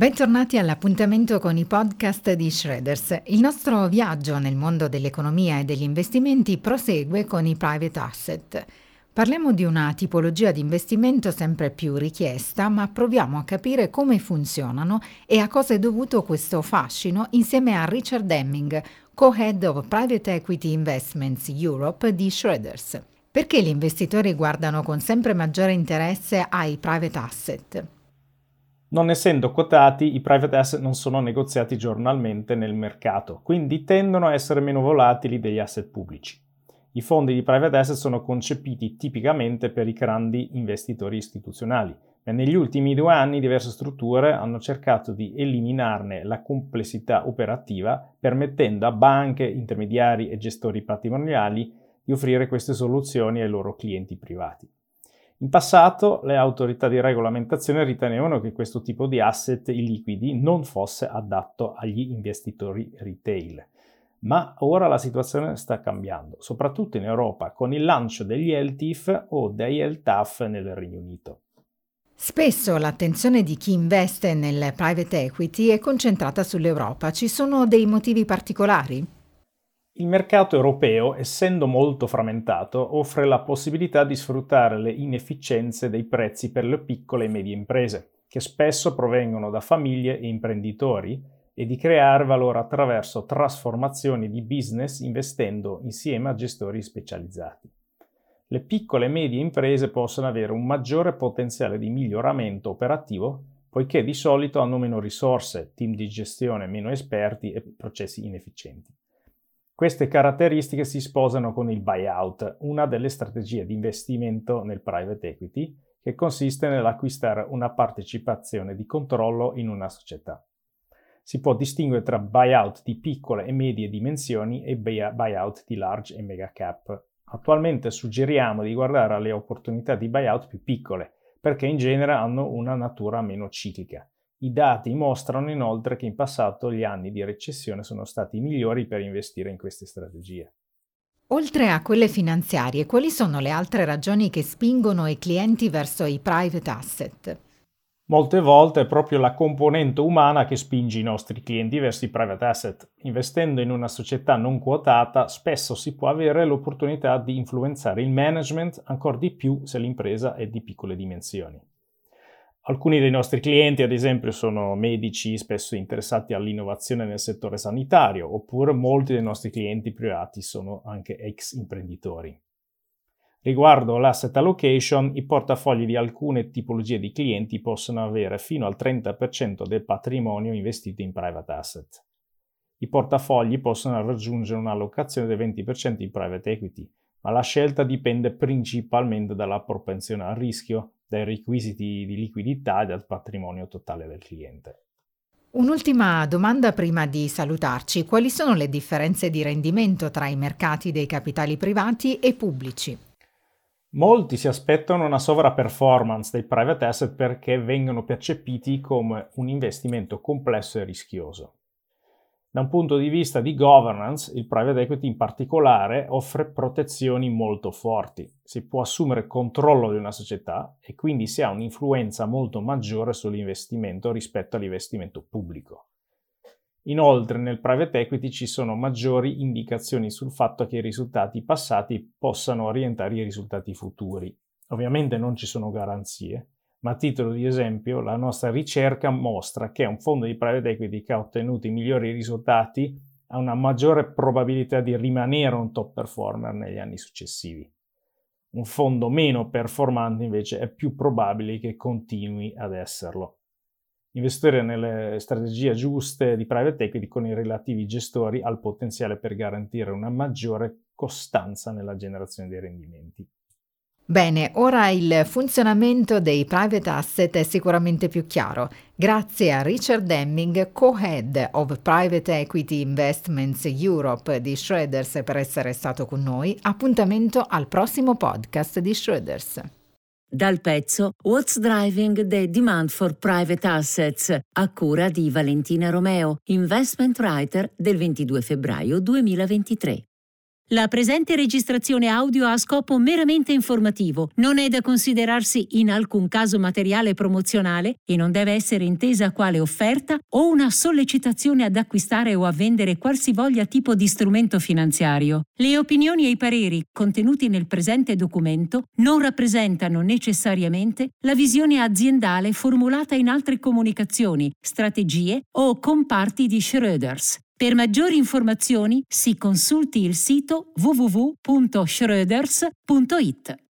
Bentornati all'appuntamento con i podcast di Shredders. Il nostro viaggio nel mondo dell'economia e degli investimenti prosegue con i private asset. Parliamo di una tipologia di investimento sempre più richiesta, ma proviamo a capire come funzionano e a cosa è dovuto questo fascino insieme a Richard Deming, co-head of Private Equity Investments Europe di Shredders. Perché gli investitori guardano con sempre maggiore interesse ai private asset? Non essendo quotati, i private asset non sono negoziati giornalmente nel mercato, quindi tendono a essere meno volatili degli asset pubblici. I fondi di private asset sono concepiti tipicamente per i grandi investitori istituzionali, ma negli ultimi due anni diverse strutture hanno cercato di eliminarne la complessità operativa, permettendo a banche, intermediari e gestori patrimoniali di offrire queste soluzioni ai loro clienti privati. In passato le autorità di regolamentazione ritenevano che questo tipo di asset illiquidi non fosse adatto agli investitori retail, ma ora la situazione sta cambiando, soprattutto in Europa, con il lancio degli LTIF o dei LTAF nel Regno Unito. Spesso l'attenzione di chi investe nel private equity è concentrata sull'Europa. Ci sono dei motivi particolari? Il mercato europeo, essendo molto frammentato, offre la possibilità di sfruttare le inefficienze dei prezzi per le piccole e medie imprese, che spesso provengono da famiglie e imprenditori, e di creare valore attraverso trasformazioni di business investendo insieme a gestori specializzati. Le piccole e medie imprese possono avere un maggiore potenziale di miglioramento operativo poiché di solito hanno meno risorse, team di gestione meno esperti e processi inefficienti. Queste caratteristiche si sposano con il buyout, una delle strategie di investimento nel private equity, che consiste nell'acquistare una partecipazione di controllo in una società. Si può distinguere tra buyout di piccole e medie dimensioni e buyout di large e mega cap. Attualmente suggeriamo di guardare alle opportunità di buyout più piccole, perché in genere hanno una natura meno ciclica. I dati mostrano inoltre che in passato gli anni di recessione sono stati migliori per investire in queste strategie. Oltre a quelle finanziarie, quali sono le altre ragioni che spingono i clienti verso i private asset? Molte volte è proprio la componente umana che spinge i nostri clienti verso i private asset. Investendo in una società non quotata, spesso si può avere l'opportunità di influenzare il management ancora di più se l'impresa è di piccole dimensioni. Alcuni dei nostri clienti, ad esempio, sono medici spesso interessati all'innovazione nel settore sanitario, oppure molti dei nostri clienti privati sono anche ex imprenditori. Riguardo l'asset allocation, i portafogli di alcune tipologie di clienti possono avere fino al 30% del patrimonio investito in private asset. I portafogli possono raggiungere un'allocazione del 20% in private equity, ma la scelta dipende principalmente dalla propensione al rischio, dai requisiti di liquidità e dal patrimonio totale del cliente. Un'ultima domanda prima di salutarci. Quali sono le differenze di rendimento tra i mercati dei capitali privati e pubblici? Molti si aspettano una sovraperformance dei private asset perché vengono percepiti come un investimento complesso e rischioso. Da un punto di vista di governance, il private equity in particolare offre protezioni molto forti. Si può assumere controllo di una società e quindi si ha un'influenza molto maggiore sull'investimento rispetto all'investimento pubblico. Inoltre nel private equity ci sono maggiori indicazioni sul fatto che i risultati passati possano orientare i risultati futuri. Ovviamente non ci sono garanzie, ma a titolo di esempio la nostra ricerca mostra che un fondo di private equity che ha ottenuto i migliori risultati ha una maggiore probabilità di rimanere un top performer negli anni successivi. Un fondo meno performante invece è più probabile che continui ad esserlo. Investire nelle strategie giuste di private equity con i relativi gestori ha il potenziale per garantire una maggiore costanza nella generazione dei rendimenti. Bene, ora il funzionamento dei private asset è sicuramente più chiaro. Grazie a Richard Deming, co-head of Private Equity Investments Europe di Shredders per essere stato con noi. Appuntamento al prossimo podcast di Shredders. Dal pezzo What's Driving the Demand for Private Assets a cura di Valentina Romeo, investment writer del 22 febbraio 2023. La presente registrazione audio ha scopo meramente informativo, non è da considerarsi in alcun caso materiale promozionale e non deve essere intesa quale offerta o una sollecitazione ad acquistare o a vendere qualsivoglia tipo di strumento finanziario. Le opinioni e i pareri contenuti nel presente documento non rappresentano necessariamente la visione aziendale formulata in altre comunicazioni, strategie o comparti di Schröders. Per maggiori informazioni si consulti il sito www.schröders.it.